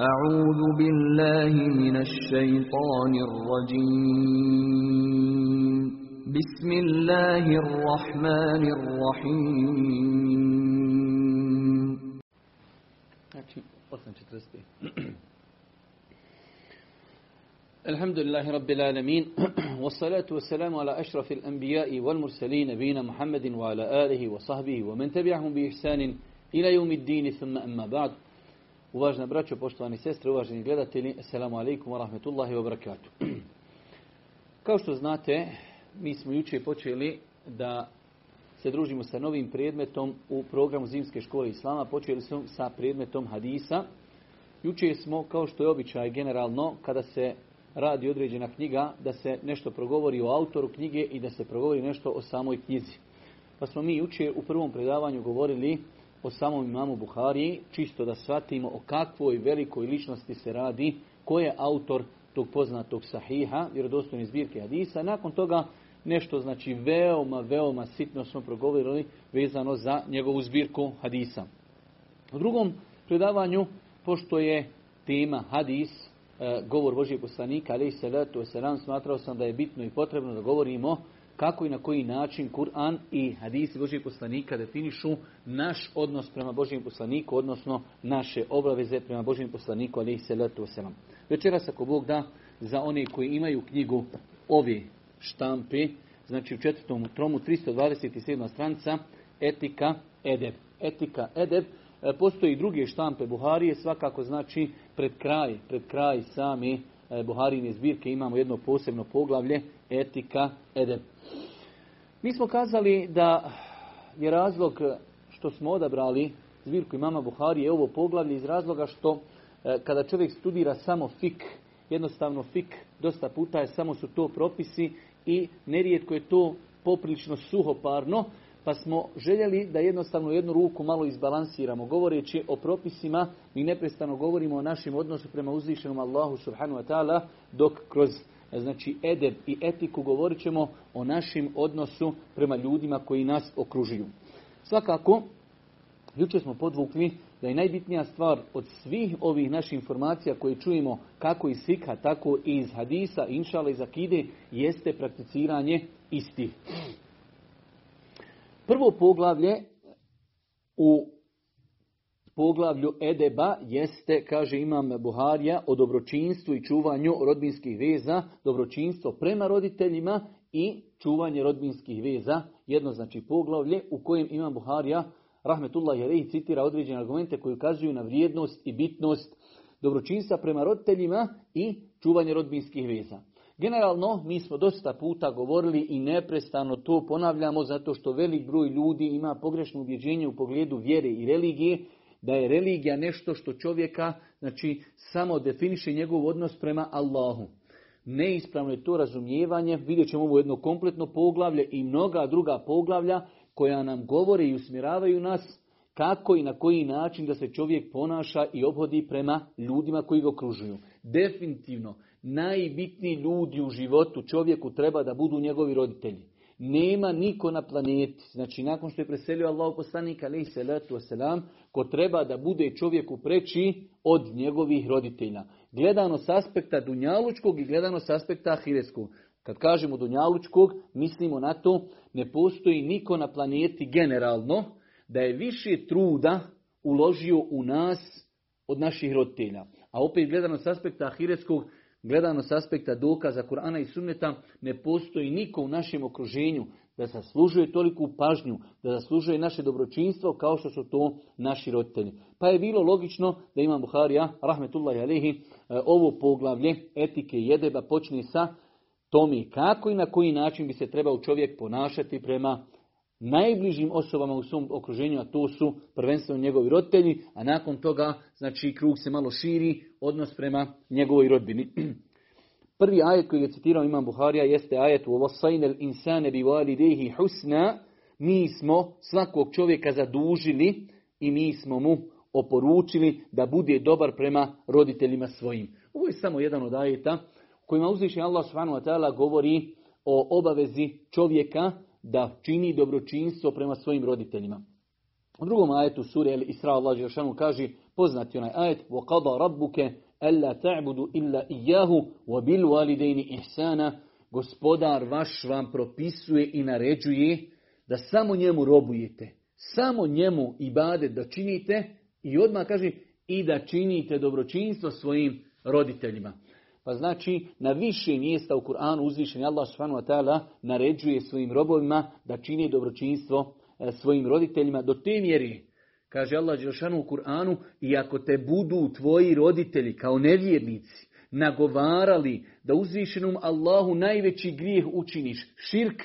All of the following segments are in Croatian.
أعوذ بالله من الشيطان الرجيم. بسم الله الرحمن الرحيم. Znači, 8.45. الحمد لله رب العالمين والصلاة والسلام على أشرف الأنبياء والمرسلين نبينا محمد وعلى آله وصحبه ومن تبعهم بإحسان إلى يوم الدين ثم أما بعد Uvažena braćo, poštovani sestre, uvaženi gledatelji, Assalamu alaikum wa rahmetullahi wa barakatuh. Kao što znate, mi smo jučer počeli da se družimo sa novim predmetom u programu Zimske škole Islama. Počeli smo sa predmetom hadisa. Jučer smo, kao što je običaj generalno, kada se radi određena knjiga, da se nešto progovori o autoru knjige i da se progovori nešto o samoj knjizi. Pa smo mi jučer u prvom predavanju govorili o samom imamu Buhariji, čisto da shvatimo o kakvoj velikoj ličnosti se radi, ko je autor tog poznatog sahiha, vjerodostojne zbirke hadisa. Nakon toga nešto znači veoma, veoma sitno smo progovorili vezano za njegovu zbirku hadisa. U drugom predavanju, pošto je tema hadis, e, govor Božijeg poslanika, ali i smatrao sam da je bitno i potrebno da govorimo kako i na koji način Kur'an i hadisi Božijeg poslanika definišu naš odnos prema Božijem poslaniku, odnosno naše obaveze prema Božijem poslaniku, ali i salatu. Večeras, ako Bog da, za one koji imaju knjigu ove štampe, znači u četvrtom tromu 327. stranica, etika edeb. Etika edeb, e, postoji druge štampe Buharije, svakako znači pred kraj, pred kraj same Buharijine zbirke imamo jedno posebno poglavlje, etika edeb. Mi smo kazali da je razlog što smo odabrali zbirku imama Buharije ovo poglavlje iz razloga što e, kada čovjek studira samo fik, jednostavno fik dosta puta je samo su to propisi i nerijetko je to poprilično suhoparno, pa smo željeli da jednostavno jednu ruku malo izbalansiramo. Govoreći o propisima, mi neprestano govorimo o našem odnosu prema uzvišenom Allahu subhanahu wa ta'ala, dok kroz znači edeb i etiku govorit ćemo o našem odnosu prema ljudima koji nas okružuju. Svakako, jučer smo podvukli da je najbitnija stvar od svih ovih naših informacija koje čujemo kako iz Sikha, tako i iz Hadisa, inšala iz Akide, jeste prakticiranje istih. Prvo poglavlje u poglavlju Edeba jeste, kaže imam Buharija, o dobročinstvu i čuvanju rodbinskih veza, dobročinstvo prema roditeljima i čuvanje rodbinskih veza. Jedno znači poglavlje u kojem imam Buharija, rahmetullah jerehi, citira određene argumente koji ukazuju na vrijednost i bitnost dobročinstva prema roditeljima i čuvanje rodbinskih veza. Generalno, mi smo dosta puta govorili i neprestano to ponavljamo zato što velik broj ljudi ima pogrešno ubjeđenje u pogledu vjere i religije, da je religija nešto što čovjeka znači, samo definiše njegov odnos prema Allahu. Neispravno je to razumijevanje, vidjet ćemo ovo jedno kompletno poglavlje i mnoga druga poglavlja koja nam govore i usmjeravaju nas kako i na koji način da se čovjek ponaša i obhodi prema ljudima koji ga okružuju. Definitivno, najbitniji ljudi u životu čovjeku treba da budu njegovi roditelji. Nema niko na planeti, znači nakon što je preselio Allah poslanik alaih salatu wasalam, ko treba da bude čovjeku preći od njegovih roditelja. Gledano s aspekta dunjalučkog i gledano s aspekta ahireskog. Kad kažemo dunjalučkog, mislimo na to, ne postoji niko na planeti generalno da je više truda uložio u nas od naših roditelja. A opet gledano s aspekta ahireskog, gledano s aspekta dokaza Kur'ana i Sunneta, ne postoji niko u našem okruženju da zaslužuje toliku pažnju, da zaslužuje naše dobročinstvo kao što su to naši roditelji. Pa je bilo logično da ima Buharija, rahmetullahi alehi, ovo poglavlje etike jedeba počne sa tome kako i na koji način bi se trebao čovjek ponašati prema najbližim osobama u svom okruženju, a to su prvenstveno njegovi roditelji, a nakon toga, znači, krug se malo širi, odnos prema njegovoj rodbini. Prvi ajet koji je citirao Imam Buharija jeste ajet u وَوَصَيْنَ الْإِنسَانَ بِوَالِدَيْهِ حُسْنًا Mi smo svakog čovjeka zadužili i mi smo mu oporučili da bude dobar prema roditeljima svojim. Ovo je samo jedan od ajeta kojima uzviše Allah subhanahu wa ta'ala govori o obavezi čovjeka da čini dobročinstvo prema svojim roditeljima. U drugom ajetu sure El Isra Allah Žešanu kaže Poznati onaj ajet وَقَضَى رَبُّكَ أَلَّا تَعْبُدُ إِلَّا إِيَّهُ وَبِالْوَالِدَيْنِ إِحْسَانًا Gospodar vaš vam propisuje i naređuje da samo njemu robujete. Samo njemu ibade da činite i odmah kaže i da činite dobročinstvo svojim roditeljima. Pa znači na više mjesta u Kur'anu uzvišeni Allah subhanahu wa ta'ala naređuje svojim robovima da čini dobročinstvo e, svojim roditeljima do te mjere. Kaže Allah Đelšanu u Kur'anu i ako te budu tvoji roditelji kao nevjernici nagovarali da uzvišenom Allahu najveći grijeh učiniš, širk,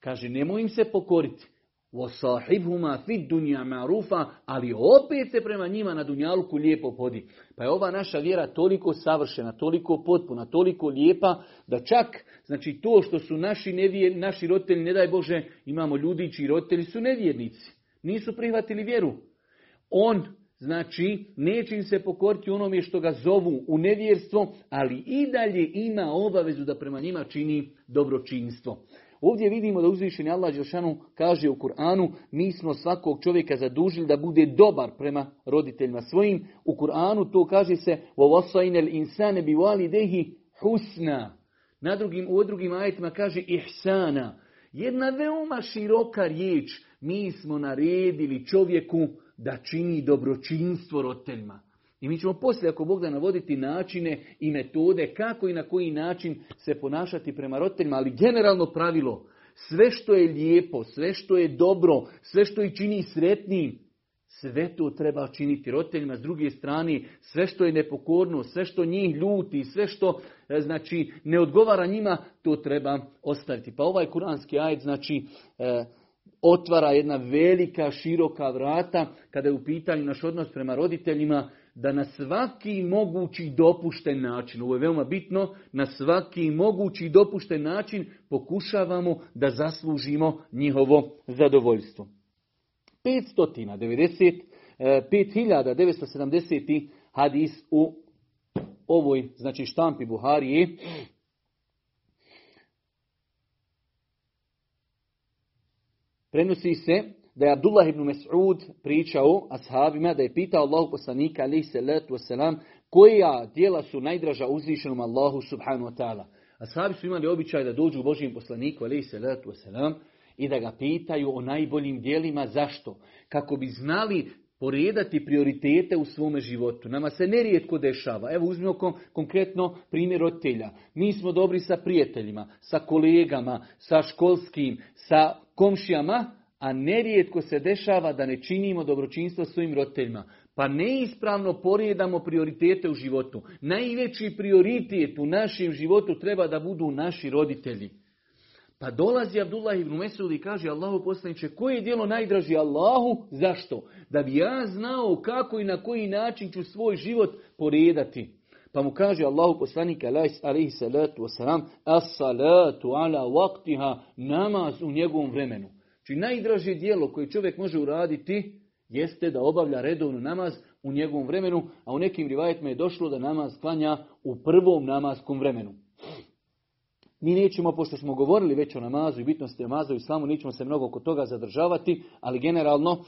kaže nemoj im se pokoriti. وَصَاحِبْهُمَا فِي الدُّنْيَا مَعْرُوفًا Ali opet se prema njima na dunjaluku lijepo podi. Pa je ova naša vjera toliko savršena, toliko potpuna, toliko lijepa, da čak, znači to što su naši, nevjer, naši roditelji, ne daj Bože, imamo ljudi čiji roditelji su nevjernici. Nisu prihvatili vjeru. On, znači, neće im se pokoriti onome što ga zovu u nevjerstvo, ali i dalje ima obavezu da prema njima čini dobročinstvo. Ovdje vidimo da uzvišeni Allah Đelšanu kaže u Kur'anu mi smo svakog čovjeka zadužili da bude dobar prema roditeljima svojim. U Kur'anu to kaže se وَوَصَيْنَ الْإِنسَانَ بِوَالِدَيْهِ husna. Na drugim, u drugim ajetima kaže ihsana. Jedna veoma široka riječ. Mi smo naredili čovjeku da čini dobročinstvo roditeljima. I mi ćemo poslije, ako Bog da navoditi načine i metode kako i na koji način se ponašati prema roditeljima, ali generalno pravilo, sve što je lijepo, sve što je dobro, sve što ih čini sretnim, sve to treba činiti roditeljima. S druge strane, sve što je nepokorno, sve što njih ljuti, sve što e, znači ne odgovara njima, to treba ostaviti. Pa ovaj kuranski ajd znači e, otvara jedna velika, široka vrata kada je u pitanju naš odnos prema roditeljima, da na svaki mogući dopušten način, ovo je veoma bitno, na svaki mogući dopušten način pokušavamo da zaslužimo njihovo zadovoljstvo. 590, 5970. hadis u ovoj, znači štampi Buharije, prenosi se da je Abdullah ibn Mas'ud pričao ashabima, da je pitao Allahu poslanika alaihi salatu wasalam, koja dijela su najdraža uzvišenom Allahu subhanahu wa ta'ala. Ashabi su imali običaj da dođu u Božijem poslaniku alaihi salatu wasalam i da ga pitaju o najboljim dijelima. Zašto? Kako bi znali poredati prioritete u svome životu. Nama se nerijetko dešava. Evo uzmimo konkretno primjer roditelja. Mi smo dobri sa prijateljima, sa kolegama, sa školskim, sa komšijama, a nerijetko se dešava da ne činimo dobročinstvo svojim roditeljima. Pa neispravno porijedamo prioritete u životu. Najveći prioritet u našem životu treba da budu naši roditelji. Pa dolazi Abdullah ibn Mesud i kaže Allahu poslaniče, koje je djelo najdraži Allahu? Zašto? Da bi ja znao kako i na koji način ću svoj život porijedati. Pa mu kaže Allahu poslanik alaihi salatu wasalam, as salatu ala waqtiha, namaz u njegovom vremenu. Znači najdraže dijelo koje čovjek može uraditi jeste da obavlja redovnu namaz u njegovom vremenu, a u nekim rivajetima je došlo da namaz klanja u prvom namaskom vremenu. Mi nećemo, pošto smo govorili već o namazu i bitnosti namaza u islamu, nećemo se mnogo oko toga zadržavati, ali generalno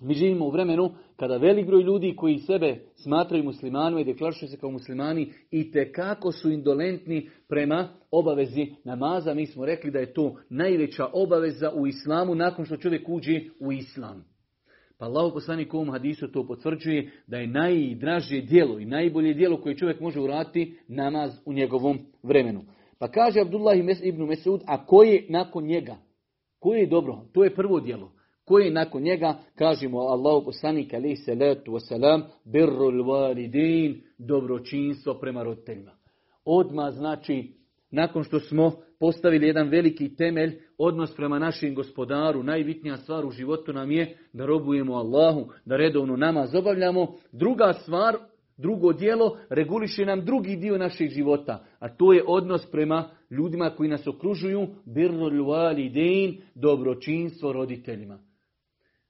mi živimo u vremenu kada velik broj ljudi koji sebe smatraju muslimanima i deklarišu se kao muslimani i kako su indolentni prema obavezi namaza. Mi smo rekli da je to najveća obaveza u islamu nakon što čovjek uđe u islam. Pa Allah poslanik u ovom hadisu to potvrđuje da je najdražije dijelo i najbolje dijelo koje čovjek može urati namaz u njegovom vremenu. Pa kaže Abdullah ibn Mesud, a ko je nakon njega? Koje je dobro? To je prvo dijelo. Koji nakon njega, kažemo Allahu poslanik alaihi salatu wasalam, birrul validin, dobročinstvo prema roditeljima. Odma znači, nakon što smo postavili jedan veliki temelj, odnos prema našem gospodaru, najbitnija stvar u životu nam je da robujemo Allahu, da redovno nama zabavljamo. Druga stvar, drugo dijelo, reguliše nam drugi dio našeg života, a to je odnos prema ljudima koji nas okružuju, birrul validin, dobročinstvo roditeljima.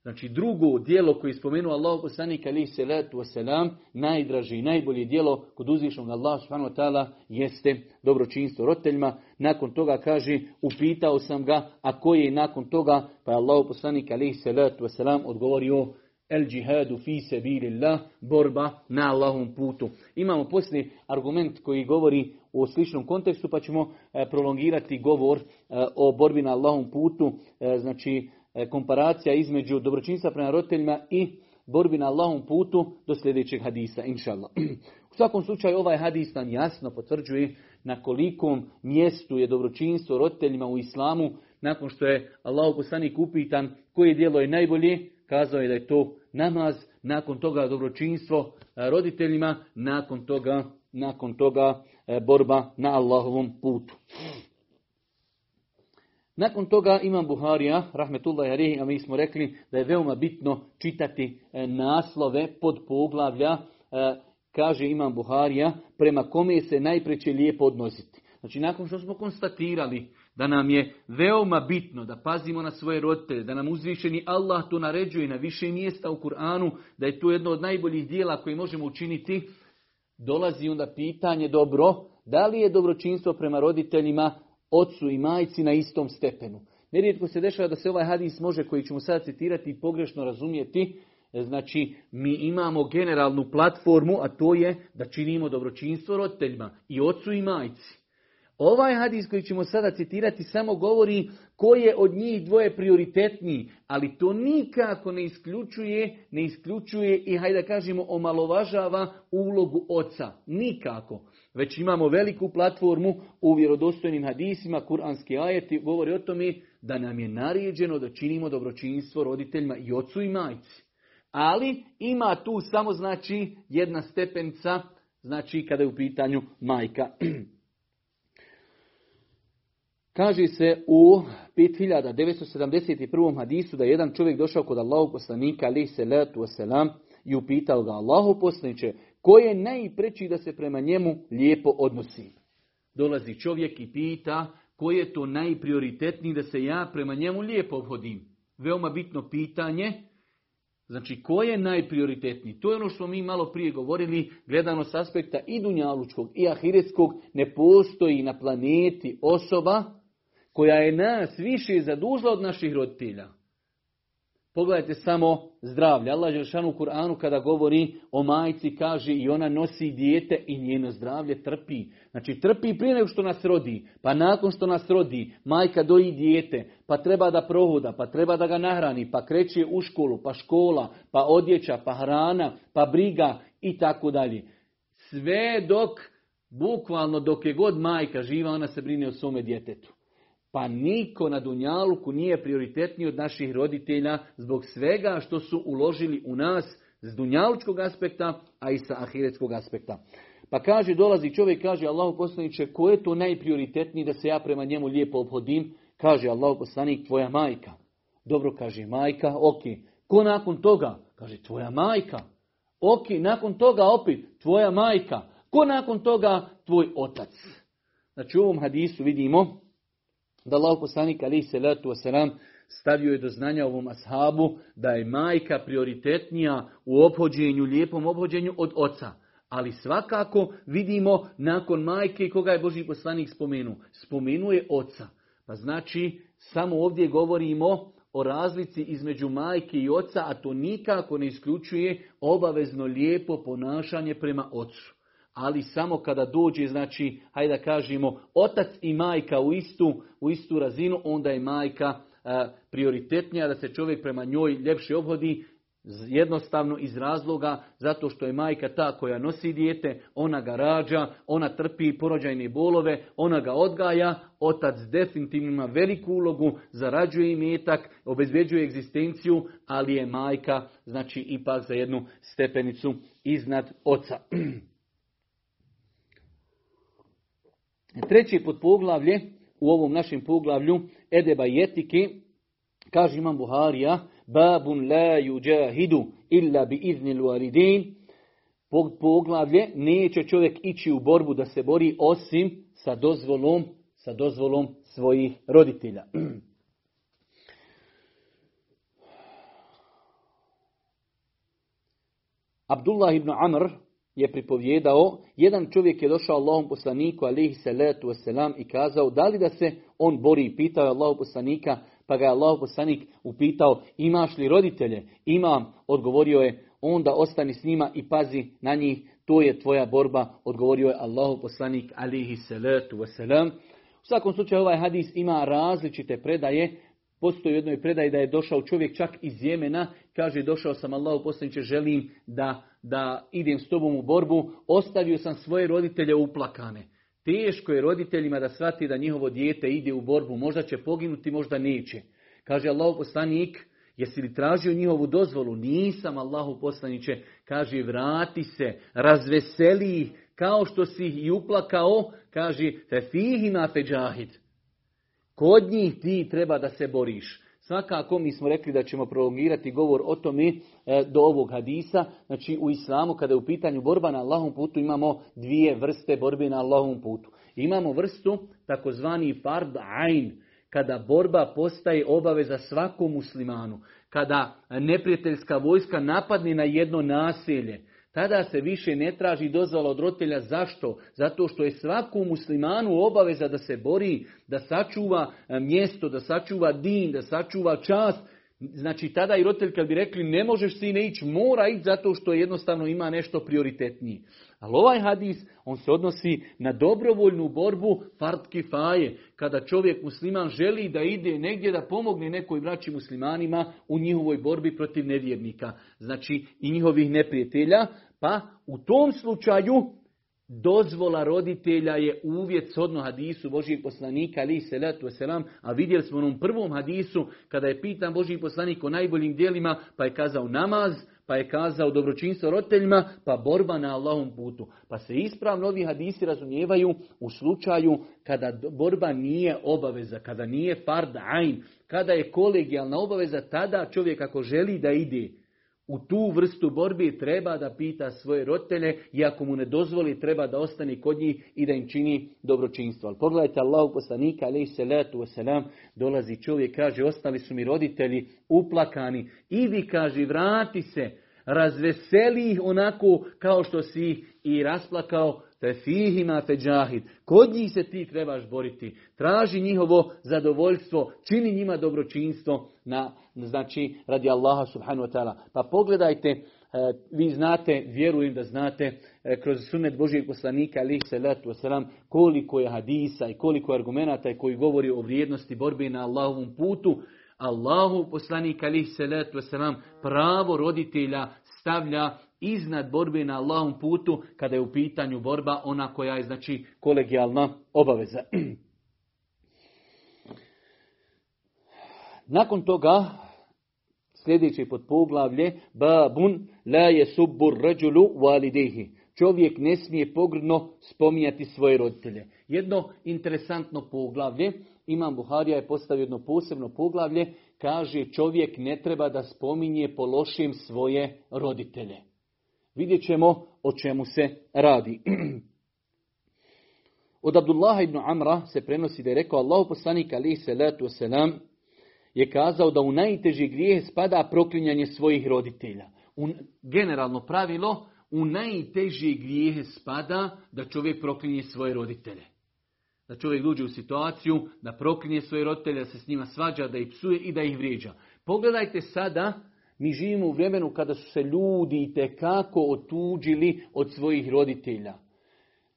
Znači drugo dijelo koje je spomenuo Allah poslanik alaihi salatu wasalam, najdraži i najbolje dijelo kod uzvišnog Allah subhanahu ta'ala jeste dobročinstvo roditeljima. Nakon toga kaže, upitao sam ga, a koji je nakon toga, pa je Allah poslanik alaihi salatu wasalam odgovorio, El džihadu fi sebilillah, borba na Allahom putu. Imamo poslije argument koji govori u sličnom kontekstu, pa ćemo e, prolongirati govor e, o borbi na Allahom putu, e, znači komparacija između dobročinstva prema roditeljima i borbi na Allahom putu do sljedećeg hadisa, inša Allah. U svakom slučaju ovaj hadis nam jasno potvrđuje na kolikom mjestu je dobročinstvo roditeljima u islamu, nakon što je Allah poslanik upitan koje dijelo je najbolje, kazao je da je to namaz, nakon toga dobročinstvo roditeljima, nakon toga, nakon toga e, borba na Allahovom putu. Nakon toga imam Buharija, rahmetullahi alihi, a mi smo rekli da je veoma bitno čitati e, naslove pod poglavlja, e, kaže imam Buharija, prema kome se najpreće lijepo odnositi. Znači, nakon što smo konstatirali da nam je veoma bitno da pazimo na svoje roditelje, da nam uzvišeni Allah to naređuje na više mjesta u Kur'anu, da je to jedno od najboljih dijela koje možemo učiniti, dolazi onda pitanje dobro, da li je dobročinstvo prema roditeljima, ocu i majci na istom stepenu. Nerijetko se dešava da se ovaj hadis može, koji ćemo sada citirati, pogrešno razumijeti, Znači, mi imamo generalnu platformu, a to je da činimo dobročinstvo roditeljima i ocu i majci. Ovaj hadis koji ćemo sada citirati samo govori ko je od njih dvoje prioritetniji, ali to nikako ne isključuje, ne isključuje i hajde da kažemo omalovažava ulogu oca. Nikako. Već imamo veliku platformu u vjerodostojnim hadisima, kuranski ajeti govori o tome da nam je naređeno da činimo dobročinstvo roditeljima i ocu i majci. Ali ima tu samo znači jedna stepenca, znači kada je u pitanju majka. Kaže se u 5971. hadisu da je jedan čovjek došao kod Allahu poslanika ali se letu i upitao ga Allahu poslaniče ko je najpreći da se prema njemu lijepo odnosi. Dolazi čovjek i pita ko je to najprioritetniji da se ja prema njemu lijepo obhodim. Veoma bitno pitanje. Znači, ko je najprioritetniji? To je ono što mi malo prije govorili, gledano s aspekta i dunjalučkog i ahiretskog, ne postoji na planeti osoba koja je nas više zadužila od naših roditelja. Pogledajte samo zdravlje. Allah Žešanu u Kur'anu kada govori o majci kaže i ona nosi dijete i njeno zdravlje trpi. Znači trpi prije nego što nas rodi. Pa nakon što nas rodi majka doji dijete. Pa treba da prohoda, pa treba da ga nahrani, pa kreće u školu, pa škola, pa odjeća, pa hrana, pa briga i tako dalje. Sve dok, bukvalno dok je god majka živa, ona se brine o svome djetetu. Pa niko na Dunjaluku nije prioritetniji od naših roditelja zbog svega što su uložili u nas s dunjalučkog aspekta, a i sa ahiretskog aspekta. Pa kaže, dolazi čovjek, kaže Allahu poslaniče, ko je to najprioritetniji da se ja prema njemu lijepo obhodim? Kaže Allahu poslanik, tvoja majka. Dobro, kaže majka, ok. Ko nakon toga? Kaže, tvoja majka. Ok, nakon toga opet, tvoja majka. Ko nakon toga? Tvoj otac. Znači u ovom hadisu vidimo da Allah poslanik ali se letu wasalam stavio je do znanja ovom ashabu da je majka prioritetnija u obhođenju, lijepom obhođenju od oca. Ali svakako vidimo nakon majke koga je Boži poslanik spomenuo. Spomenuje oca. Pa znači samo ovdje govorimo o razlici između majke i oca, a to nikako ne isključuje obavezno lijepo ponašanje prema ocu ali samo kada dođe, znači, hajde da kažemo, otac i majka u istu, u istu razinu, onda je majka a, prioritetnija da se čovjek prema njoj ljepše obhodi, jednostavno iz razloga zato što je majka ta koja nosi dijete, ona ga rađa, ona trpi porođajne bolove, ona ga odgaja, otac definitivno ima veliku ulogu, zarađuje imetak, obezbeđuje egzistenciju, ali je majka znači ipak za jednu stepenicu iznad oca. Treći poglavlje u ovom našem poglavlju Edeba i etike, kaže imam Buharija, babun la yujahidu illa bi iznil walidin, poglavlje, neće čovjek ići u borbu da se bori osim sa dozvolom, sa dozvolom svojih roditelja. Abdullah ibn Amr je pripovjedao, jedan čovjek je došao Allahom poslaniku alihi salatu wasalam i kazao da li da se on bori i pitao Allahom poslanika Pa ga je Allah poslanik upitao imaš li roditelje? Imam, odgovorio je onda ostani s njima i pazi na njih, to je tvoja borba, odgovorio je Allahu poslanik alihi salatu wasalam. U svakom slučaju ovaj hadis ima različite predaje, Postoji u jednoj predaji da je došao čovjek čak iz Jemena, kaže došao sam Allahu poslaniče, želim da, da idem s tobom u borbu, ostavio sam svoje roditelje uplakane. Teško je roditeljima da shvati da njihovo dijete ide u borbu, možda će poginuti, možda neće. Kaže Allahu poslanik, jesi li tražio njihovu dozvolu? Nisam Allahu poslaniće, kaže vrati se, razveseli ih, kao što si ih i uplakao, kaže fe fihima feđahid. Kod njih ti treba da se boriš. Svakako mi smo rekli da ćemo prolongirati govor o tome e, do ovog hadisa. Znači u islamu kada je u pitanju borba na Allahom putu imamo dvije vrste borbe na Allahom putu. Imamo vrstu takozvani fard ain, kada borba postaje obaveza svakom muslimanu. Kada neprijateljska vojska napadne na jedno naselje, tada se više ne traži dozvala od roditelja. Zašto? Zato što je svakom muslimanu obaveza da se bori, da sačuva e, mjesto, da sačuva din, da sačuva čast. Znači tada i roditelj kad bi rekli ne možeš si ne ići, mora ići zato što jednostavno ima nešto prioritetnije. Ali ovaj hadis, on se odnosi na dobrovoljnu borbu fard kifaje. Kada čovjek musliman želi da ide negdje da pomogne nekoj braći muslimanima u njihovoj borbi protiv nevjernika. Znači i njihovih neprijatelja. Pa u tom slučaju dozvola roditelja je uvjet shodno hadisu Božijeg poslanika ali salatu wasalam, a vidjeli smo onom prvom hadisu kada je pitan Božji poslanik o najboljim dijelima pa je kazao namaz, pa je kazao dobročinstvo roditeljima, pa borba na Allahom putu. Pa se ispravno ovi hadisi razumijevaju u slučaju kada borba nije obaveza, kada nije fard ain, kada je kolegijalna obaveza, tada čovjek ako želi da ide u tu vrstu borbi treba da pita svoje roditelje i ako mu ne dozvoli treba da ostane kod njih i da im čini dobročinstvo. Ali pogledajte Allahu poslanika alaih salatu wasalam, dolazi čovjek, kaže ostali su mi roditelji uplakani, idi kaže vrati se, razveseli ih onako kao što si i rasplakao, te fihima feđahid. Kod njih se ti trebaš boriti. Traži njihovo zadovoljstvo, čini njima dobročinstvo na, znači, radi Allaha subhanahu wa ta'ala. Pa pogledajte, e, vi znate, vjerujem da znate, e, kroz sunet Božijeg poslanika, alih salatu wasalam, koliko je hadisa i koliko je argumenata koji govori o vrijednosti borbe na Allahovom putu. Allahu poslanik alih salatu wasalam, pravo roditelja stavlja iznad borbe na Allahom putu kada je u pitanju borba ona koja je znači kolegijalna obaveza. Nakon toga sljedeći pod poglavlje babun la je subbur rađulu walidehi. Čovjek ne smije pogrdno spominjati svoje roditelje. Jedno interesantno poglavlje, Imam Buharija je postavio jedno posebno poglavlje, kaže čovjek ne treba da spominje po lošim svoje roditelje. Vidjet ćemo o čemu se radi. Od Abdullaha ibn Amra se prenosi da je rekao Allahu poslanik alaihi salatu wasalam je kazao da u najteži grijeh spada proklinjanje svojih roditelja. U, generalno pravilo, u najteži grijehe spada da čovjek proklinje svoje roditelje. Da čovjek dođe u situaciju da proklinje svoje roditelje, da se s njima svađa, da ih psuje i da ih vrijeđa. Pogledajte sada mi živimo u vremenu kada su se ljudi tekako otuđili od svojih roditelja.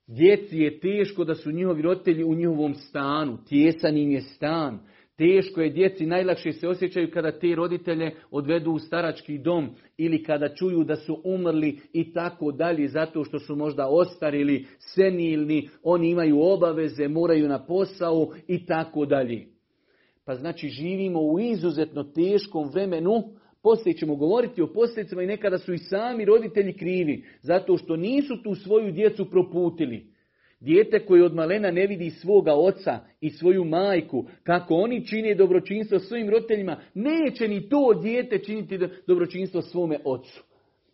Djeci je teško da su njihovi roditelji u njihovom stanu, tjesan im je stan. Teško je djeci, najlakše se osjećaju kada te roditelje odvedu u starački dom ili kada čuju da su umrli i tako dalje zato što su možda ostarili, senilni, oni imaju obaveze, moraju na posao i tako dalje. Pa znači živimo u izuzetno teškom vremenu poslije ćemo govoriti o posljedicama i nekada su i sami roditelji krivi, zato što nisu tu svoju djecu proputili. Dijete koje od malena ne vidi svoga oca i svoju majku, kako oni čine dobročinstvo svojim roditeljima, neće ni to dijete činiti dobročinstvo svome ocu.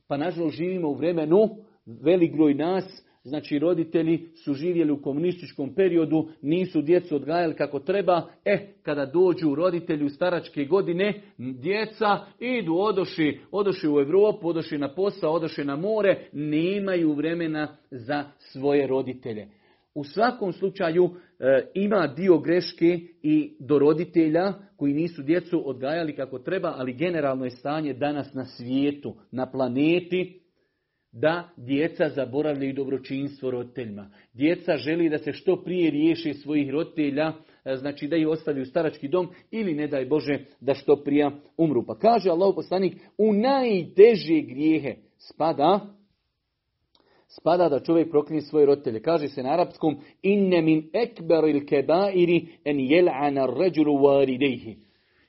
Pa nažalost živimo u vremenu, velik broj nas Znači roditelji su živjeli u komunističkom periodu, nisu djecu odgajali kako treba. E, kada dođu roditelji u staračke godine, djeca idu, odoši, odoši u Europu, odoši na posao, odoši na more, nemaju vremena za svoje roditelje. u svakom slučaju e, ima dio greške i do roditelja koji nisu djecu odgajali kako treba, ali generalno je stanje danas na svijetu, na planeti, da djeca zaboravljaju dobročinstvo roditeljima. Djeca želi da se što prije riješi svojih roditelja, e, znači da ih ostavi u starački dom ili ne daj Bože da što prije umru. Pa kaže Allah poslanik, u najteže grijehe spada spada da čovjek proklinje svoje roditelje. Kaže se na arapskom inne min ekberil kebairi en jel'ana ređulu.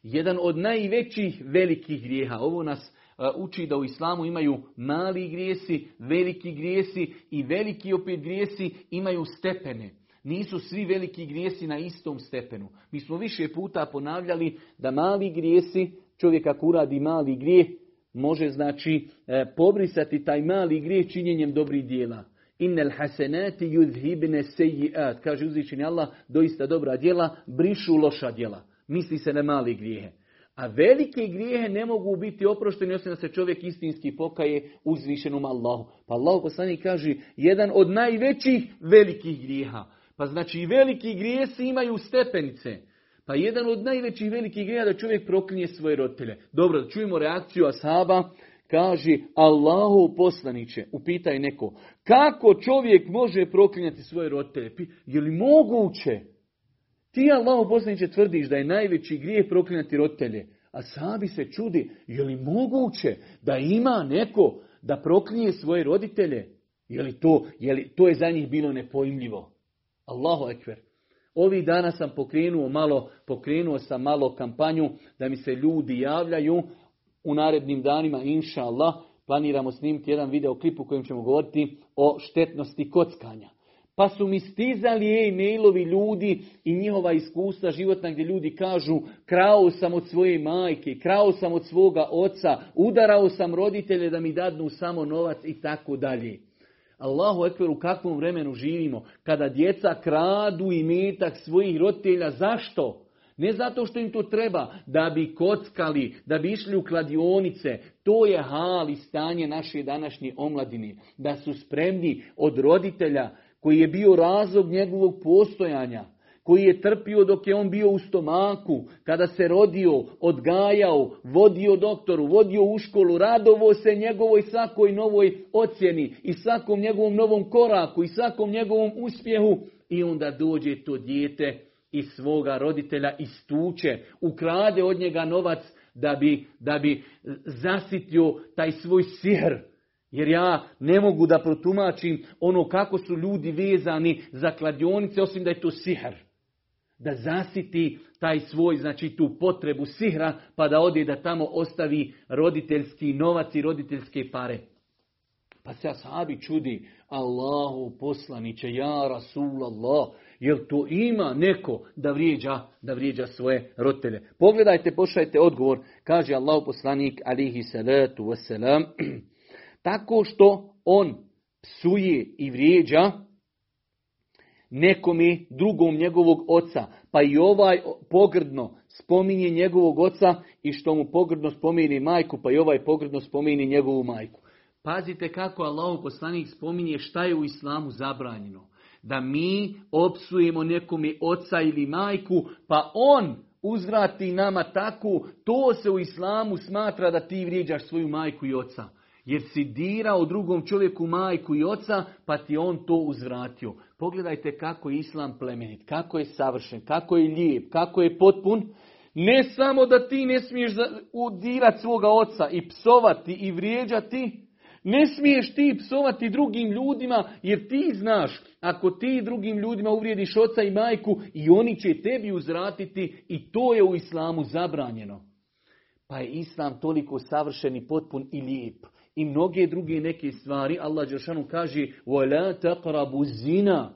Jedan od najvećih velikih grijeha. Ovo nas uči da u islamu imaju mali grijesi, veliki grijesi i veliki opet grijesi imaju stepene. Nisu svi veliki grijesi na istom stepenu. Mi smo više puta ponavljali da mali grijesi, čovjek ako uradi mali grijeh, može znači e, pobrisati taj mali grijeh činjenjem dobrih dijela. Innel hasenati yudhibne sejiat. Kaže uzvišeni Allah, doista dobra djela, brišu loša djela. Misli se na mali grijehe. A velike grijehe ne mogu biti oprošteni osim da se čovjek istinski pokaje uzvišenom Allahu. Pa Allah poslanik kaže, jedan od najvećih velikih grijeha. Pa znači i veliki grijesi imaju stepenice. Pa jedan od najvećih velikih grijeha da čovjek proklinje svoje roditelje. Dobro, da čujemo reakciju Ashaba. Kaže, Allahu poslaniće, upitaj neko, kako čovjek može proklinjati svoje roditelje? Je li moguće? Ti Allahu poslaniće tvrdiš da je najveći grijeh proklinjati roditelje. A sabi se čudi, je li moguće da ima neko da proklinje svoje roditelje? Je li to, je li, to je za njih bilo nepojmljivo? Allahu ekver. Ovih dana sam pokrenuo malo, pokrenuo sam malo kampanju da mi se ljudi javljaju. U narednim danima, inša Allah, planiramo snimiti jedan videoklip u kojem ćemo govoriti o štetnosti kockanja. Pa su mi stizali e-mailovi ljudi i njihova iskustva životna gdje ljudi kažu krao sam od svoje majke, krao sam od svoga oca, udarao sam roditelje da mi dadnu samo novac i tako dalje. Allahu ekber u kakvom vremenu živimo kada djeca kradu i metak svojih roditelja. Zašto? Ne zato što im to treba, da bi kockali, da bi išli u kladionice. To je hal i stanje naše današnje omladine. Da su spremni od roditelja koji je bio razlog njegovog postojanja, koji je trpio dok je on bio u stomaku, kada se rodio, odgajao, vodio doktoru, vodio u školu, radovo se njegovoj svakoj novoj ocjeni i svakom njegovom novom koraku i svakom njegovom uspjehu i onda dođe to dijete iz svoga roditelja istuče, ukrade od njega novac da bi, da bi zasitio taj svoj sihr jer ja ne mogu da protumačim ono kako su ljudi vezani za kladionice, osim da je to sihr. Da zasiti taj svoj, znači tu potrebu sihra, pa da ode da tamo ostavi roditeljski novac i roditeljske pare. Pa se asabi čudi, Allahu poslaniće, ja Rasulallah, jel to ima neko da vrijeđa, da vrijeđa svoje roditelje? Pogledajte, pošajte odgovor, kaže Allahu poslanik, alihi salatu wasalam, tako što on psuje i vrijeđa nekome drugom njegovog oca, pa i ovaj pogrdno spominje njegovog oca i što mu pogrdno spominje majku, pa i ovaj pogrdno spominje njegovu majku. Pazite kako Allah poslanik spominje šta je u islamu zabranjeno. Da mi opsujemo nekome oca ili majku, pa on uzvrati nama tako, to se u islamu smatra da ti vrijeđaš svoju majku i oca jer si dirao drugom čovjeku majku i oca, pa ti on to uzvratio. Pogledajte kako je islam plemenit, kako je savršen, kako je lijep, kako je potpun. Ne samo da ti ne smiješ udirati svoga oca i psovati i vrijeđati, ne smiješ ti psovati drugim ljudima, jer ti znaš, ako ti drugim ljudima uvrijediš oca i majku, i oni će tebi uzvratiti i to je u islamu zabranjeno. Pa je islam toliko savršen i potpun i lijep i mnoge druge neke stvari, Allah Đeršanu kaže وَلَا تَقْرَبُ zina.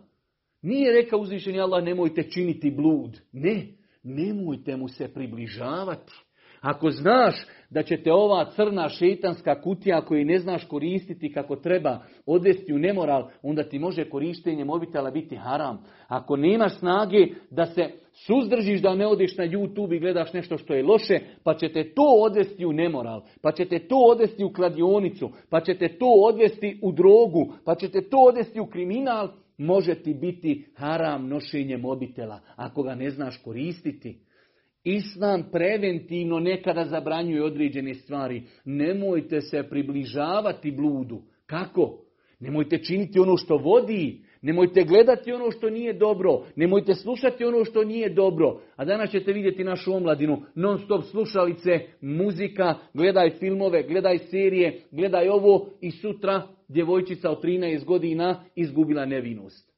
Nije rekao uzvišeni Allah nemojte činiti blud. Ne, nemojte mu se približavati. Ako znaš da će te ova crna šetanska kutija koju ne znaš koristiti kako treba odvesti u nemoral, onda ti može korištenje mobitela biti haram. Ako nemaš snage da se suzdržiš da ne odeš na YouTube i gledaš nešto što je loše, pa će te to odvesti u nemoral, pa će te to odvesti u kladionicu, pa će te to odvesti u drogu, pa će te to odvesti u kriminal, može ti biti haram nošenje mobitela ako ga ne znaš koristiti. Islam preventivno nekada zabranjuje određene stvari. Nemojte se približavati bludu. Kako? Nemojte činiti ono što vodi. Nemojte gledati ono što nije dobro. Nemojte slušati ono što nije dobro. A danas ćete vidjeti našu omladinu. Non stop slušalice, muzika, gledaj filmove, gledaj serije, gledaj ovo i sutra djevojčica od 13 godina izgubila nevinost.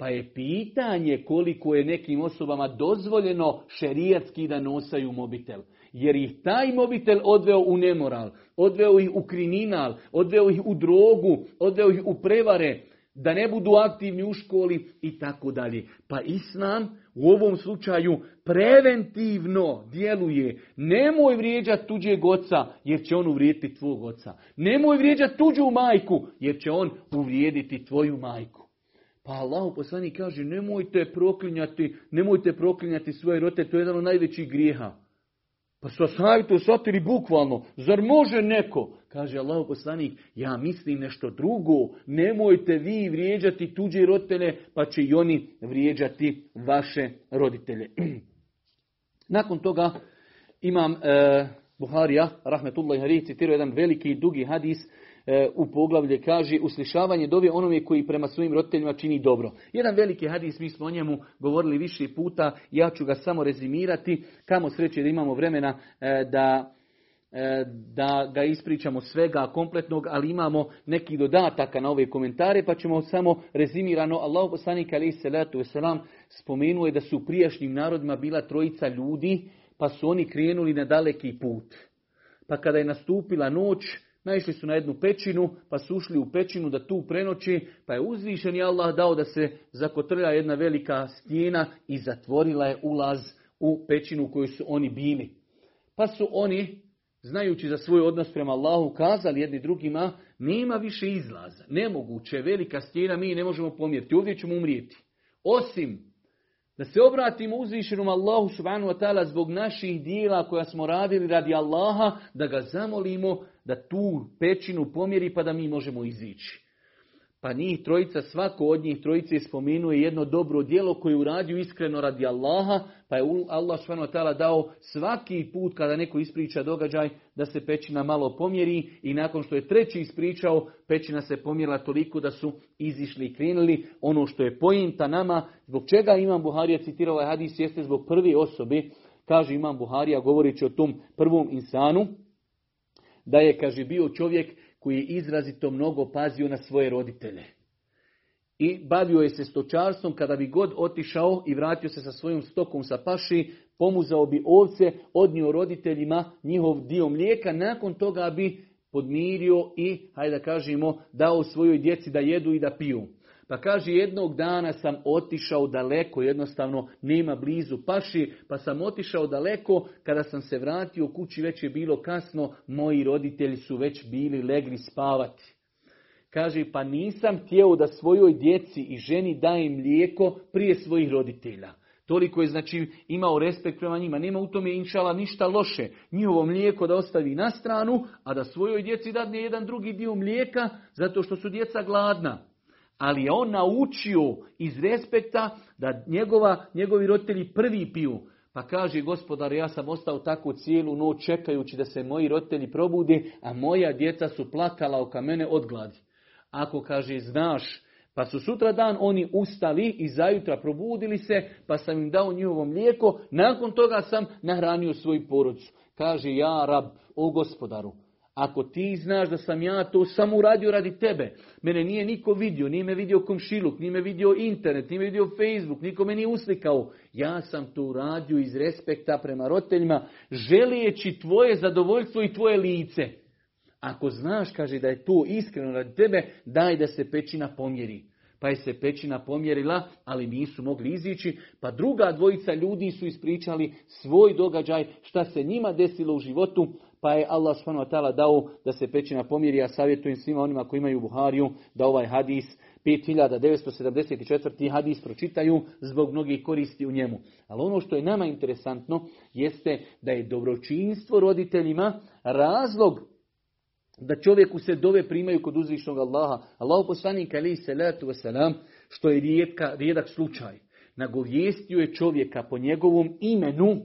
Pa je pitanje koliko je nekim osobama dozvoljeno šerijatski da nosaju mobitel. Jer ih taj mobitel odveo u nemoral, odveo ih u kriminal, odveo ih u drogu, odveo ih u prevare, da ne budu aktivni u školi i tako dalje. Pa Islam u ovom slučaju preventivno djeluje. Nemoj vrijeđati tuđeg oca jer će on uvrijediti tvog oca. Nemoj vrijeđati tuđu majku jer će on uvrijediti tvoju majku. Pa Allah poslanik kaže nemojte proklinjati, nemojte proklinjati svoje rote, to je jedan od najvećih grijeha. Pa su to shvatili bukvalno. Zar može neko? Kaže Allah poslanik, ja mislim nešto drugo. Nemojte vi vrijeđati tuđe roditelje, pa će i oni vrijeđati vaše roditelje. Nakon toga imam e, Buharija, rahmetullahi harih, citirao jedan veliki i dugi hadis u poglavlje kaže uslišavanje dove onome koji prema svojim roditeljima čini dobro. Jedan veliki hadis, mi smo o njemu govorili više puta, ja ću ga samo rezimirati, kamo sreće da imamo vremena e, da e, da ga ispričamo svega kompletnog, ali imamo neki dodataka na ove komentare, pa ćemo samo rezimirano. Allah poslanik alaih salatu wasalam spomenuo je da su u prijašnjim narodima bila trojica ljudi, pa su oni krenuli na daleki put. Pa kada je nastupila noć, Naišli su na jednu pećinu, pa su ušli u pećinu da tu prenoći, pa je uzvišeni Allah dao da se zakotrlja jedna velika stijena i zatvorila je ulaz u pećinu u kojoj su oni bili. Pa su oni, znajući za svoj odnos prema Allahu, kazali jedni drugima, nema više izlaza, nemoguće, velika stijena, mi ne možemo pomjeriti, ovdje ćemo umrijeti. Osim da se obratimo uzvišenom Allahu subhanahu wa ta'ala zbog naših dijela koja smo radili radi Allaha, da ga zamolimo da tu pećinu pomjeri pa da mi možemo izići. Pa njih trojica, svako od njih trojice spomenuje jedno dobro djelo koje uradio iskreno radi Allaha, pa je Allah s.w.t. dao svaki put kada neko ispriča događaj da se pećina malo pomjeri i nakon što je treći ispričao, pećina se pomjerila toliko da su izišli i krenuli. Ono što je pojinta nama, zbog čega Imam Buharija citirao ovaj hadis, jeste zbog prve osobe, kaže Imam Buharija govoreći o tom prvom insanu, da je, kaže, bio čovjek koji je izrazito mnogo pazio na svoje roditelje. I bavio je se stočarstvom, kada bi god otišao i vratio se sa svojom stokom sa paši, pomuzao bi ovce, odnio roditeljima njihov dio mlijeka, nakon toga bi podmirio i, hajde da kažemo, dao svojoj djeci da jedu i da piju. Pa kaže jednog dana sam otišao daleko, jednostavno nema blizu paši, pa sam otišao daleko, kada sam se vratio kući već je bilo kasno, moji roditelji su već bili legli spavati. Kaže, pa nisam htio da svojoj djeci i ženi dajem mlijeko prije svojih roditelja. Toliko je znači imao respekt prema njima. Nema u tome inšala ništa loše. Njihovo mlijeko da ostavi na stranu, a da svojoj djeci dadne jedan drugi dio mlijeka, zato što su djeca gladna ali je on naučio iz respekta da njegova, njegovi roditelji prvi piju. Pa kaže gospodar, ja sam ostao tako cijelu noć čekajući da se moji roditelji probude, a moja djeca su plakala oko mene od gladi. Ako kaže, znaš, pa su sutra dan oni ustali i zajutra probudili se, pa sam im dao njihovo mlijeko, nakon toga sam nahranio svoju porodcu. Kaže, ja rab, o gospodaru, ako ti znaš da sam ja to samo uradio radi tebe, mene nije niko vidio, nije me vidio komšiluk, nije me vidio internet, nije me vidio Facebook, niko me nije uslikao. Ja sam to uradio iz respekta prema roditeljima, želijeći tvoje zadovoljstvo i tvoje lice. Ako znaš, kaže da je to iskreno radi tebe, daj da se pećina pomjeri. Pa je se pećina pomjerila, ali nisu mogli izići. Pa druga dvojica ljudi su ispričali svoj događaj, šta se njima desilo u životu, pa je Allah s.w.t. dao da se pećina pomjeri. Ja savjetujem svima onima koji imaju Buhariju da ovaj hadis 5974. hadis pročitaju zbog mnogih koristi u njemu. Ali ono što je nama interesantno jeste da je dobročinstvo roditeljima razlog da čovjeku se dove primaju kod uzvišnog Allaha. Allahu poslanik alaihi salatu wasalam, što je rijetka, rijedak slučaj. Nagovijestio je čovjeka po njegovom imenu,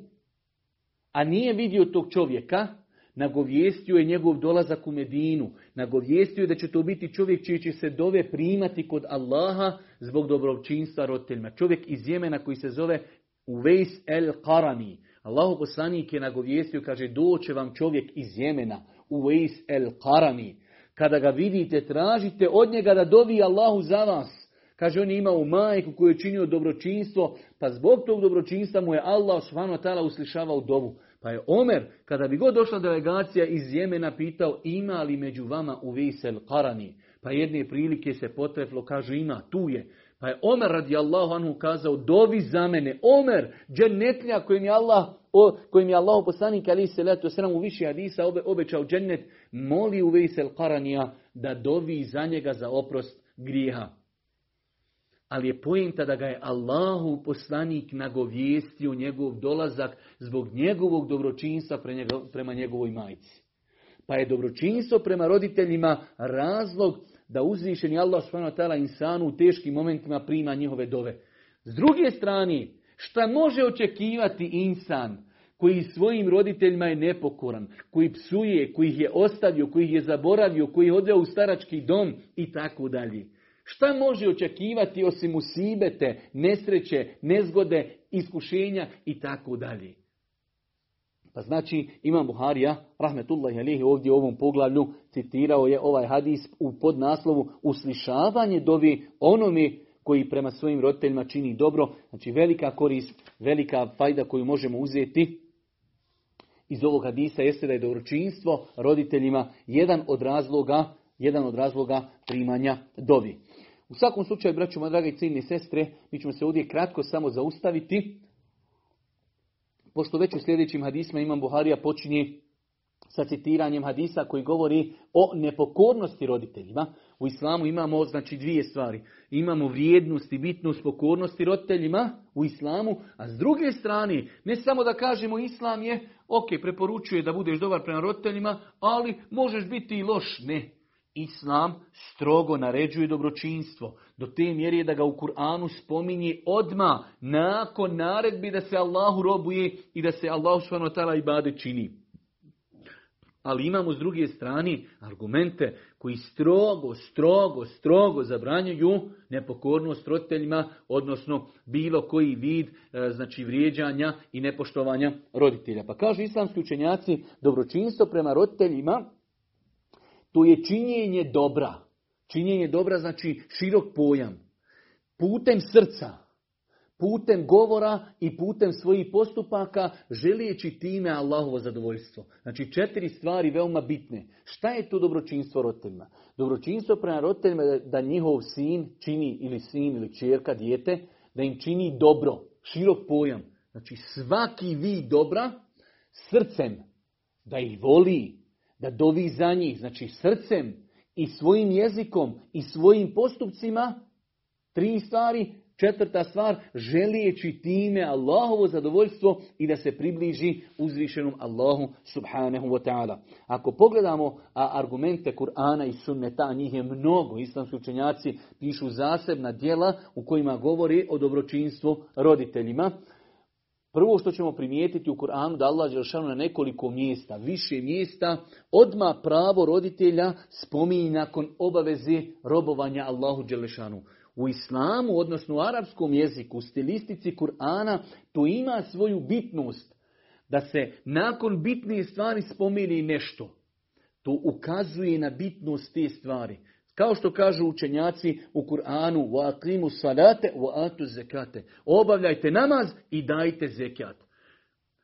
a nije vidio tog čovjeka, nagovijestio je njegov dolazak u Medinu, nagovijestio je da će to biti čovjek čiji će se dove primati kod Allaha zbog dobročinstva roditeljima. Čovjek iz Jemena koji se zove Uvejs el Karani. Allahu poslanik je nagovijestio, kaže, doće vam čovjek iz Jemena, Uvejs el Karani. Kada ga vidite, tražite od njega da dovi Allahu za vas. Kaže, on je imao majku koju je činio dobročinstvo, pa zbog tog dobročinstva mu je Allah subhanahu uslišavao dovu. Pa je Omer, kada bi god došla delegacija iz Jemena, pitao ima li među vama u Vesel Karani. Pa jedne prilike se potreflo, kaže ima, tu je. Pa je Omer radi Allahu anhu kazao, dovi za mene. Omer, džennetlja kojim je Allah, o, kojim je Allah poslanik ali se leto sram u više hadisa obe, obećao džennet, moli u Vesel Karanija da dovi za njega za oprost grijeha ali je pojenta da ga je Allahu poslanik nagovijestio njegov dolazak zbog njegovog dobročinstva prema njegovoj majci. Pa je dobročinstvo prema roditeljima razlog da uzvišeni Allah s.w.t. insanu u teškim momentima prima njihove dove. S druge strane, šta može očekivati insan koji svojim roditeljima je nepokoran, koji psuje, koji ih je ostavio, koji ih je zaboravio, koji je u starački dom i tako dalje. Šta može očekivati osim usibete, nesreće, nezgode, iskušenja i tako dalje? Pa znači Imam Buharija, rahmetullahi alihi, ovdje u ovom poglavlju citirao je ovaj hadis u podnaslovu uslišavanje dovi onome koji prema svojim roditeljima čini dobro. Znači velika korist, velika fajda koju možemo uzeti iz ovog hadisa jeste da je dobročinstvo roditeljima jedan od razloga, jedan od razloga primanja dovi. U svakom slučaju, braću moja draga i ciljne sestre, mi ćemo se ovdje kratko samo zaustaviti, pošto već u sljedećim hadisma Imam Buharija počinje sa citiranjem hadisa koji govori o nepokornosti roditeljima. U islamu imamo znači dvije stvari. Imamo vrijednost i bitnost pokornosti roditeljima u islamu, a s druge strane ne samo da kažemo islam je ok, preporučuje da budeš dobar prema roditeljima, ali možeš biti i loš. Ne, Islam strogo naređuje dobročinstvo. Do te mjere da ga u Kur'anu spominje odma nakon naredbi da se Allahu robuje i da se Allahu subhanahu i bade čini. Ali imamo s druge strane argumente koji strogo, strogo, strogo zabranjuju nepokornost roditeljima, odnosno bilo koji vid e, znači vrijeđanja i nepoštovanja roditelja. Pa kažu islamski učenjaci, dobročinstvo prema roditeljima to je činjenje dobra. Činjenje dobra znači širok pojam. Putem srca, putem govora i putem svojih postupaka želijeći time Allahovo zadovoljstvo. Znači četiri stvari veoma bitne. Šta je to dobročinstvo roditeljima? Dobročinstvo prema roditeljima je da njihov sin čini ili sin ili čerka, dijete, da im čini dobro, širok pojam. Znači svaki vid dobra srcem, da ih voli, da dovi za njih, znači srcem i svojim jezikom i svojim postupcima, tri stvari, četvrta stvar, želijeći time Allahovo zadovoljstvo i da se približi uzvišenom Allahu subhanahu wa ta'ala. Ako pogledamo argumente Kur'ana i sunneta, njih je mnogo, islamski učenjaci pišu zasebna djela u kojima govori o dobročinstvu roditeljima. Prvo što ćemo primijetiti u Kur'anu da Allah Đelšanu na nekoliko mjesta, više mjesta, odma pravo roditelja spominje nakon obaveze robovanja Allahu Đelešanu. U islamu, odnosno u arapskom jeziku, u stilistici Kur'ana, to ima svoju bitnost. Da se nakon bitne stvari spomeni nešto. To ukazuje na bitnost te stvari. Kao što kažu učenjaci u Kur'anu, aqimu salate atu zekate. Obavljajte namaz i dajte zekat.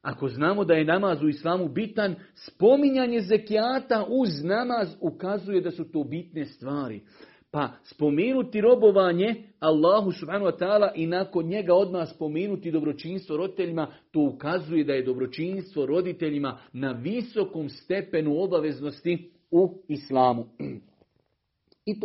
Ako znamo da je namaz u islamu bitan, spominjanje zekijata uz namaz ukazuje da su to bitne stvari. Pa spomenuti robovanje Allahu subhanahu wa ta'ala i nakon njega odmah spomenuti dobročinstvo roditeljima, to ukazuje da je dobročinstvo roditeljima na visokom stepenu obaveznosti u islamu.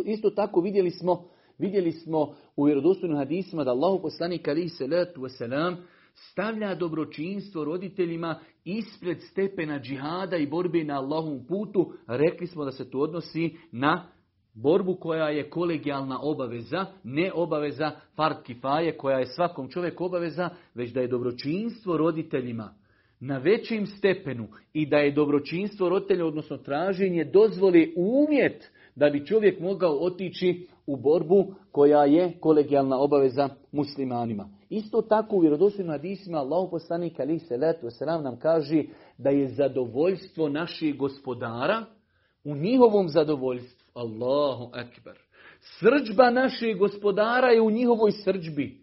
Isto tako vidjeli smo, vidjeli smo u vjerodostojnim hadisima da Allahu poslanik alihi salatu wasalam stavlja dobročinstvo roditeljima ispred stepena džihada i borbe na Allahovom putu. Rekli smo da se to odnosi na borbu koja je kolegijalna obaveza, ne obaveza fard kifaje koja je svakom čovjeku obaveza, već da je dobročinstvo roditeljima na većim stepenu i da je dobročinstvo roditelja, odnosno traženje dozvoli uvjet da bi čovjek mogao otići u borbu koja je kolegijalna obaveza muslimanima. Isto tako u vjerodostojnim hadisima Allah poslanik ali se letu selam nam kaže da je zadovoljstvo naših gospodara u njihovom zadovoljstvu. Allahu akbar. Srđba naših gospodara je u njihovoj srđbi.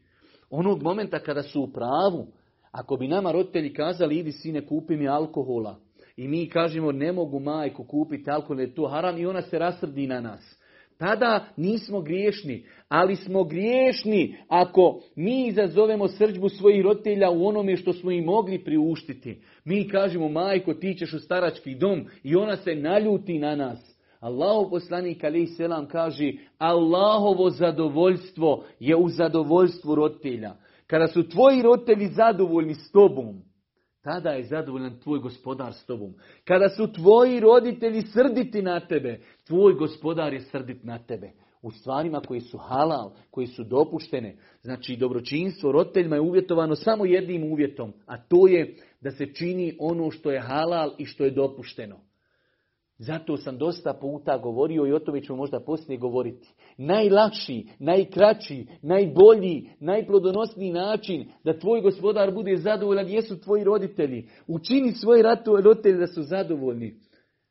Onog momenta kada su u pravu, ako bi nama roditelji kazali idi sine kupi mi alkohola i mi kažemo ne mogu majku kupiti alkohol, je to haram i ona se rasrdi na nas. Tada nismo griješni, ali smo griješni ako mi izazovemo srđbu svojih roditelja u onome što smo im mogli priuštiti. Mi kažemo, majko, ti ćeš u starački dom i ona se naljuti na nas. Allahu poslanik ali selam kaže, Allahovo zadovoljstvo je u zadovoljstvu roditelja. Kada su tvoji roditelji zadovoljni s tobom, tada je zadovoljan tvoj gospodar s tobom. Kada su tvoji roditelji srditi na tebe, tvoj gospodar je srdit na tebe. U stvarima koji su halal, koji su dopuštene. Znači dobročinstvo roditeljima je uvjetovano samo jednim uvjetom, a to je da se čini ono što je halal i što je dopušteno. Zato sam dosta puta govorio i o tome ćemo možda poslije govoriti. Najlakši, najkraći, najbolji, najplodonosniji način da tvoj gospodar bude zadovoljan jesu tvoji roditelji. Učini svoje roditelji da su zadovoljni.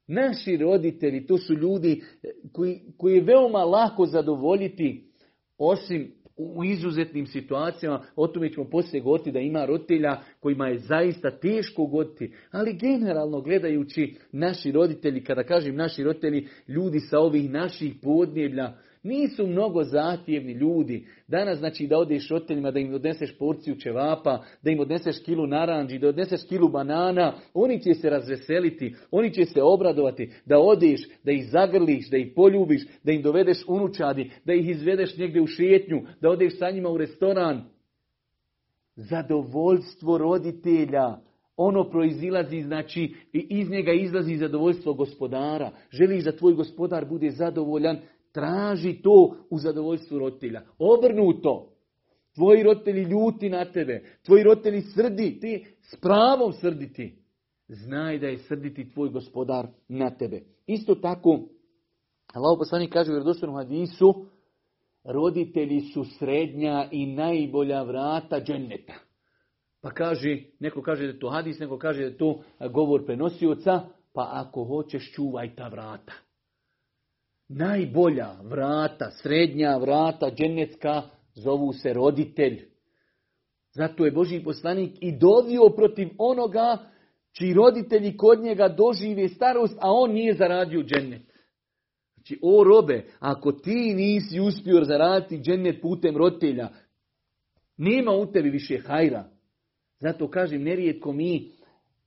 Naši roditelji, to su ljudi koji, koji je veoma lako zadovoljiti, osim u izuzetnim situacijama, o tome ćemo poslije govoriti da ima roditelja kojima je zaista teško goditi, ali generalno gledajući naši roditelji, kada kažem naši roditelji, ljudi sa ovih naših podneblja, nisu mnogo zahtjevni ljudi. Danas znači da odeš roditeljima, da im odneseš porciju čevapa, da im odneseš kilu naranđi, da odneseš kilu banana, oni će se razveseliti, oni će se obradovati, da odeš, da ih zagrliš, da ih poljubiš, da im dovedeš unučadi, da ih izvedeš negdje u šetnju, da odeš sa njima u restoran. Zadovoljstvo roditelja, ono proizilazi, znači iz njega izlazi zadovoljstvo gospodara. Želiš da tvoj gospodar bude zadovoljan, Traži to u zadovoljstvu roditelja. Obrnuto. Tvoji roditelji ljuti na tebe. Tvoji roditelji srdi. Ti s pravom srditi. Znaj da je srditi tvoj gospodar na tebe. Isto tako, Allah poslanik kaže u vjerodostojnom hadisu, roditelji su srednja i najbolja vrata dženneta. Pa kaže, neko kaže da je to hadis, neko kaže da je to govor prenosioca, pa ako hoćeš čuvaj ta vrata najbolja vrata, srednja vrata, dženecka, zovu se roditelj. Zato je Boži poslanik i dovio protiv onoga čiji roditelji kod njega dožive starost, a on nije zaradio džennet. Znači, o robe, ako ti nisi uspio zaraditi džennet putem roditelja, nema u tebi više hajra. Zato kažem, nerijetko mi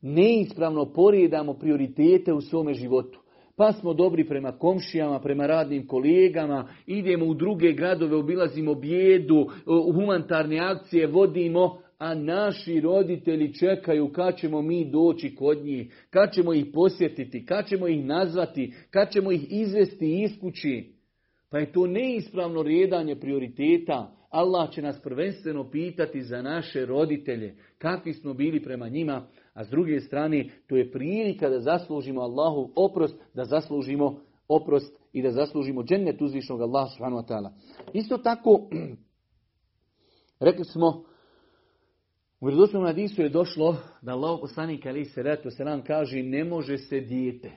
neispravno porijedamo prioritete u svome životu pa smo dobri prema komšijama, prema radnim kolegama, idemo u druge gradove, obilazimo bijedu, humanitarne akcije vodimo, a naši roditelji čekaju kad ćemo mi doći kod njih, kad ćemo ih posjetiti, kad ćemo ih nazvati, kad ćemo ih izvesti iz kući. Pa je to neispravno rijedanje prioriteta. Allah će nas prvenstveno pitati za naše roditelje, kakvi smo bili prema njima, a s druge strane, to je prilika da zaslužimo Allahu oprost, da zaslužimo oprost i da zaslužimo džennet uzvišnog Allaha subhanahu wa ta'ala. Isto tako, rekli smo, u vjerodostojnom hadisu je došlo da Allah poslanik ali se reto se nam kaže ne može se dijete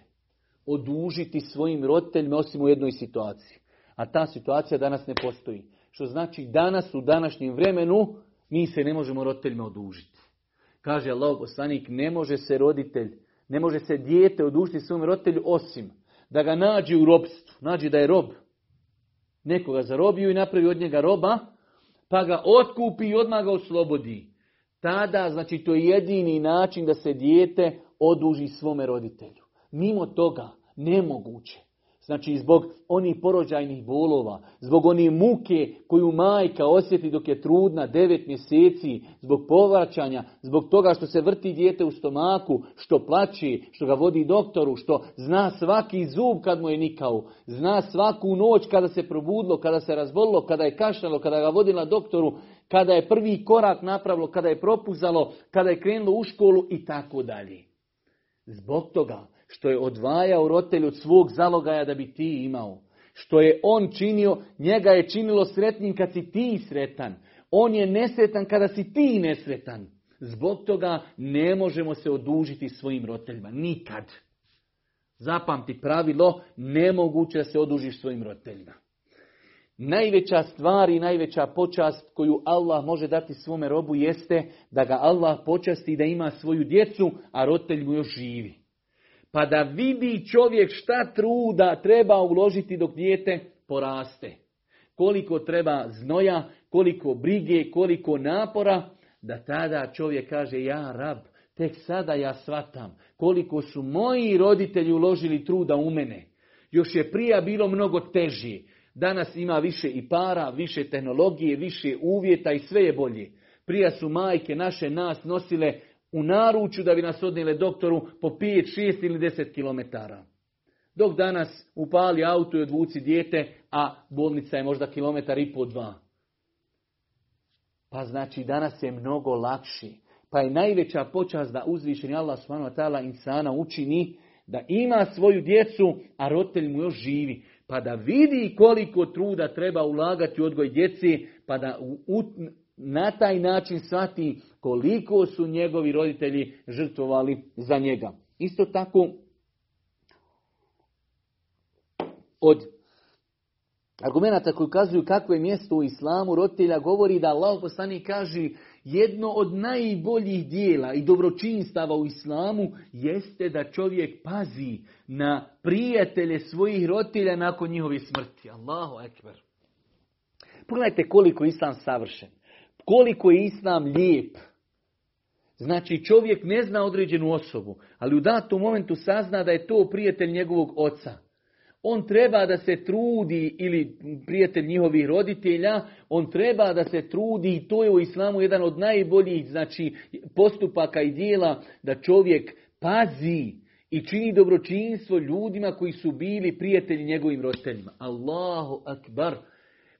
odužiti svojim roditeljima osim u jednoj situaciji. A ta situacija danas ne postoji. Što znači danas u današnjem vremenu mi se ne možemo roditeljima odužiti. Kaže Allah poslanik, ne može se roditelj, ne može se dijete odužiti svom roditelju osim da ga nađe u robstvu, nađe da je rob. Nekoga zarobio i napravi od njega roba, pa ga otkupi i odmah ga oslobodi. Tada, znači, to je jedini način da se dijete oduži svome roditelju. Mimo toga, nemoguće. Znači zbog onih porođajnih bolova, zbog onih muke koju majka osjeti dok je trudna devet mjeseci, zbog povraćanja, zbog toga što se vrti dijete u stomaku, što plaći, što ga vodi doktoru, što zna svaki zub kad mu je nikao, zna svaku noć kada se probudilo, kada se razbolilo, kada je kašljalo, kada ga vodila doktoru, kada je prvi korak napravilo, kada je propuzalo, kada je krenulo u školu i tako dalje. Zbog toga što je odvajao rotelj od svog zalogaja da bi ti imao. Što je on činio, njega je činilo sretnim kad si ti sretan. On je nesretan kada si ti nesretan. Zbog toga ne možemo se odužiti svojim roditeljima. Nikad. Zapamti pravilo, nemoguće da se odužiš svojim roditeljima. Najveća stvar i najveća počast koju Allah može dati svome robu jeste da ga Allah počasti da ima svoju djecu, a roditelj mu još živi pa da vidi čovjek šta truda treba uložiti dok dijete poraste. Koliko treba znoja, koliko brige, koliko napora, da tada čovjek kaže ja rab, tek sada ja svatam koliko su moji roditelji uložili truda u mene. Još je prija bilo mnogo teži. Danas ima više i para, više tehnologije, više uvjeta i sve je bolje. Prija su majke naše nas nosile u naručju da bi nas odnijele doktoru po 5, 6 ili 10 km. Dok danas upali auto i odvuci dijete, a bolnica je možda kilometar i po dva. Pa znači danas je mnogo lakši. Pa je najveća počast da uzvišeni Allah subhanahu insana učini da ima svoju djecu, a roditelj mu još živi. Pa da vidi koliko truda treba ulagati u odgoj djeci, pa da na taj način shvati koliko su njegovi roditelji žrtvovali za njega. Isto tako, od argumenta koji ukazuju kakvo je mjesto u islamu roditelja govori da Allah poslani kaže jedno od najboljih dijela i dobročinstava u islamu jeste da čovjek pazi na prijatelje svojih roditelja nakon njihove smrti. Allahu ekber. Pogledajte koliko islam savršen. Koliko je islam lijep. Znači čovjek ne zna određenu osobu, ali u datom momentu sazna da je to prijatelj njegovog oca. On treba da se trudi, ili prijatelj njihovih roditelja, on treba da se trudi i to je u islamu jedan od najboljih znači, postupaka i dijela da čovjek pazi i čini dobročinstvo ljudima koji su bili prijatelji njegovim roditeljima. Allahu akbar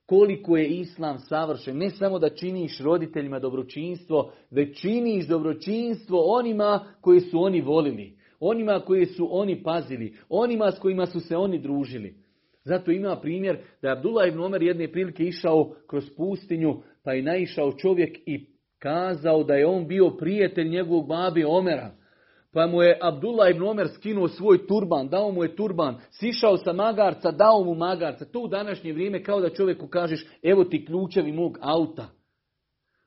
koliko je islam savršen. Ne samo da činiš roditeljima dobročinstvo, već činiš dobročinstvo onima koji su oni volili. Onima koji su oni pazili. Onima s kojima su se oni družili. Zato ima primjer da je Abdullah ibn Omer jedne prilike išao kroz pustinju, pa je naišao čovjek i kazao da je on bio prijatelj njegovog babi Omera. Pa mu je Abdullah ibn Omer skinuo svoj turban, dao mu je turban, sišao sa magarca, dao mu magarca. To u današnje vrijeme kao da čovjeku kažeš, evo ti ključevi mog auta.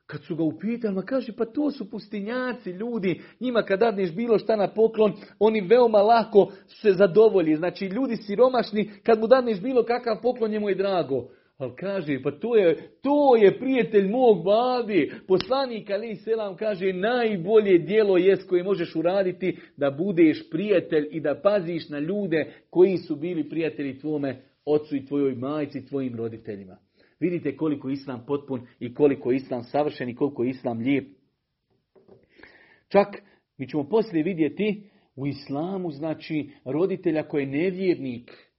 Kad su ga upitali, ma kaže, pa to su pustinjaci, ljudi, njima kad dadneš bilo šta na poklon, oni veoma lako se zadovolji. Znači, ljudi siromašni, kad mu dadneš bilo kakav poklon, njemu je drago. Ali kaže, pa to je, to je prijatelj mog babi. Poslanik Ali Selam kaže, najbolje dijelo jest koje možeš uraditi da budeš prijatelj i da paziš na ljude koji su bili prijatelji tvome ocu i tvojoj majci, tvojim roditeljima. Vidite koliko je Islam potpun i koliko je Islam savršen i koliko je Islam lijep. Čak mi ćemo poslije vidjeti u Islamu znači roditelja koji je nevjernik,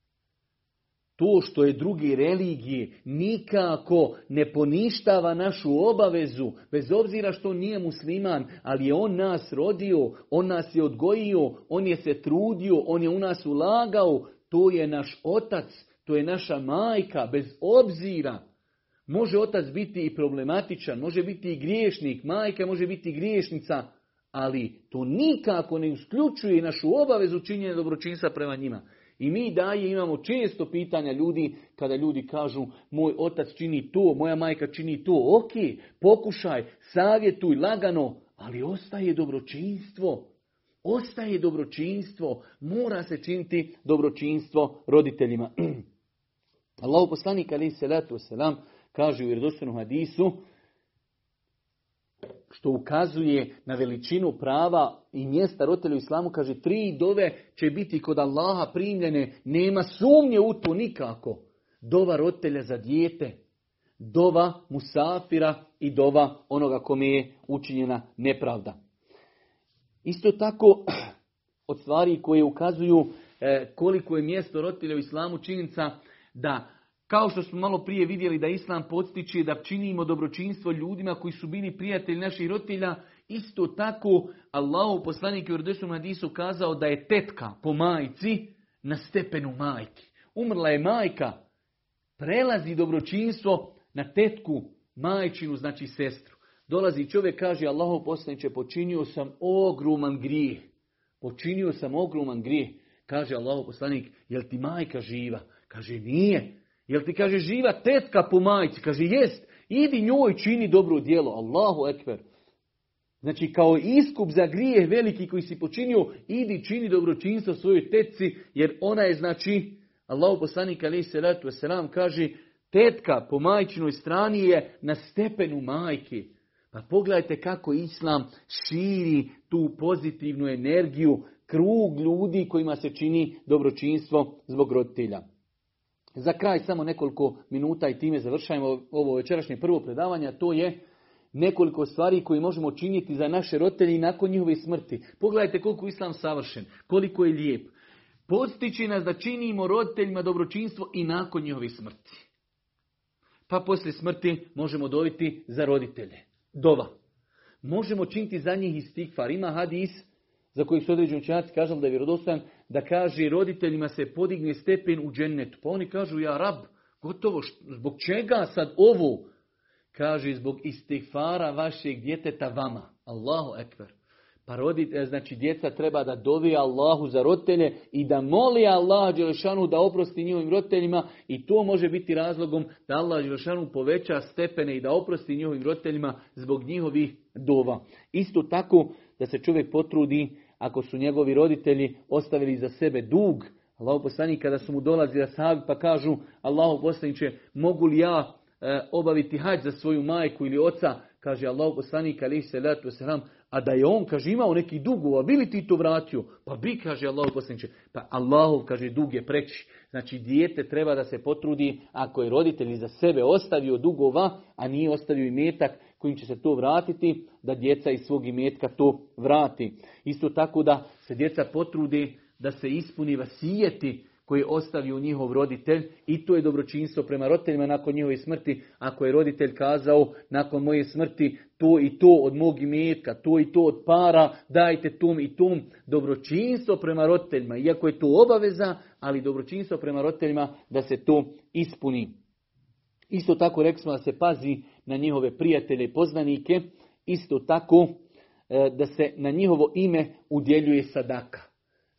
to što je drugi religije nikako ne poništava našu obavezu, bez obzira što nije musliman, ali je on nas rodio, on nas je odgojio, on je se trudio, on je u nas ulagao, to je naš otac, to je naša majka, bez obzira. Može otac biti i problematičan, može biti i griješnik, majka može biti i griješnica, ali to nikako ne isključuje našu obavezu činjenja dobročinstva prema njima. I mi daje imamo često pitanja ljudi kada ljudi kažu moj otac čini to, moja majka čini to. Ok, pokušaj, savjetuj lagano, ali ostaje dobročinstvo. Ostaje dobročinstvo. Mora se činiti dobročinstvo roditeljima. Allahu poslanik ali salatu wasalam kaže u vjerodostojnom hadisu što ukazuje na veličinu prava i mjesta roditelja u islamu, kaže tri dove će biti kod Allaha primljene, nema sumnje u to nikako. Dova roditelja za dijete, dova musafira i dova onoga kome je učinjena nepravda. Isto tako, od stvari koje ukazuju e, koliko je mjesto roditelja u islamu činjenica da kao što smo malo prije vidjeli da Islam podstiče da činimo dobročinstvo ljudima koji su bili prijatelji naših roditelja, isto tako Allahu poslanik u Rdesu Hadisu kazao da je tetka po majci na stepenu majke. Umrla je majka, prelazi dobročinstvo na tetku, majčinu, znači sestru. Dolazi čovjek, kaže Allahu poslaniče, počinio sam ogroman grijeh. Počinio sam ogroman grijeh. Kaže Allahu poslanik, jel ti majka živa? Kaže, nije. Jel ti kaže živa tetka po majci? Kaže jest, idi njoj čini dobro djelo. Allahu ekber. Znači kao iskup za grijeh veliki koji si počinio, idi čini dobročinstvo svojoj tetci, jer ona je znači, Allahu poslanik alaih salatu wasalam kaže, tetka po majčinoj strani je na stepenu majke. Pa pogledajte kako Islam širi tu pozitivnu energiju, krug ljudi kojima se čini dobročinstvo zbog roditelja. Za kraj samo nekoliko minuta i time završajmo ovo večerašnje prvo predavanje, to je nekoliko stvari koje možemo činiti za naše roditelje nakon njihove smrti. Pogledajte koliko islam savršen, koliko je lijep. Postići nas da činimo roditeljima dobročinstvo i nakon njihove smrti. Pa poslije smrti možemo dobiti za roditelje. Dova. Možemo činiti za njih istikfar. Ima hadis za kojih su određeni učenjaci kažu da je vjerodostojan, da kaže roditeljima se podigne stepen u džennetu. Pa oni kažu, ja rab, gotovo, zbog čega sad ovo? Kaže, zbog istifara vašeg djeteta vama. Allahu ekber. Pa rodite, znači djeca treba da dovi Allahu za roditelje i da moli Allah Đelešanu da oprosti njihovim roditeljima i to može biti razlogom da Allah Đelešanu poveća stepene i da oprosti njihovim roditeljima zbog njihovih dova. Isto tako da se čovjek potrudi ako su njegovi roditelji ostavili za sebe dug, Allahu poslanik kada su mu dolazili sahabi pa kažu Allahu poslaniće mogu li ja e, obaviti hađ za svoju majku ili oca, kaže Allahu poslanik alaihi salatu wasalam, a da je on, kaže, imao neki dugova, bi li ti to vratio? Pa bi, kaže Allahu poslaniče. Pa Allahu, kaže, dug je preći. Znači, dijete treba da se potrudi, ako je roditelj za sebe ostavio dugova, a nije ostavio imetak kojim će se to vratiti, da djeca iz svog imetka to vrati. Isto tako da se djeca potrudi da se ispuni vasijeti koji je ostavio njihov roditelj i to je dobročinstvo prema roditeljima nakon njihove smrti. Ako je roditelj kazao nakon moje smrti to i to od mog imetka, to i to od para, dajte tom i tom. Dobročinstvo prema roditeljima, iako je to obaveza, ali dobročinstvo prema roditeljima da se to ispuni. Isto tako rekli smo da se pazi na njihove prijatelje i poznanike, isto tako e, da se na njihovo ime udjeljuje sadaka.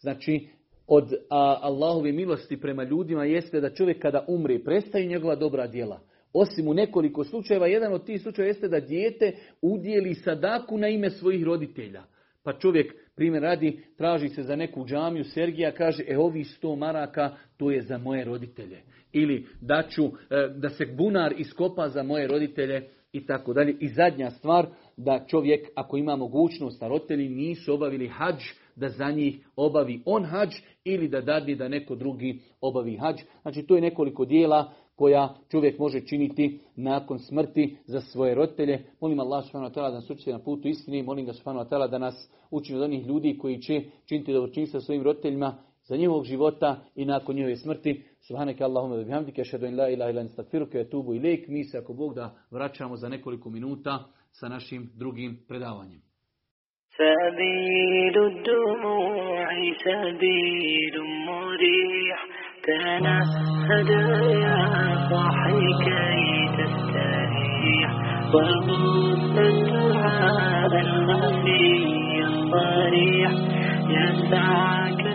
Znači, od a, Allahove milosti prema ljudima jeste da čovjek kada umre prestaju njegova dobra djela. Osim u nekoliko slučajeva, jedan od tih slučajeva jeste da dijete udjeli sadaku na ime svojih roditelja. Pa čovjek, primjer radi, traži se za neku džamiju, Sergija kaže, e ovi sto maraka, to je za moje roditelje. Ili daću e, da se bunar iskopa za moje roditelje i tako dalje. I zadnja stvar, da čovjek, ako ima mogućnost, a roditelji nisu obavili hađ, da za njih obavi on hađ ili da dadne da neko drugi obavi hađ. Znači to je nekoliko dijela koja čovjek može činiti nakon smrti za svoje roditelje. Molim Allah subhanahu da nas uči na putu istine, molim ga subhanahu da nas učini od onih ljudi koji će činiti dobročinstvo svojim roditeljima za njihovog života i nakon njihove smrti. Subhanaka Allahumma wa bihamdika ashhadu an la ilaha illa anta astaghfiruka wa atubu ilaik. Mi se ako Bog da vraćamo za nekoliko minuta sa našim drugim predavanjem. سبيل الدموع سبيل مريح. تنهد يا صاحي كي تستريح. وغض الدعاء الخفي الصريح يسعك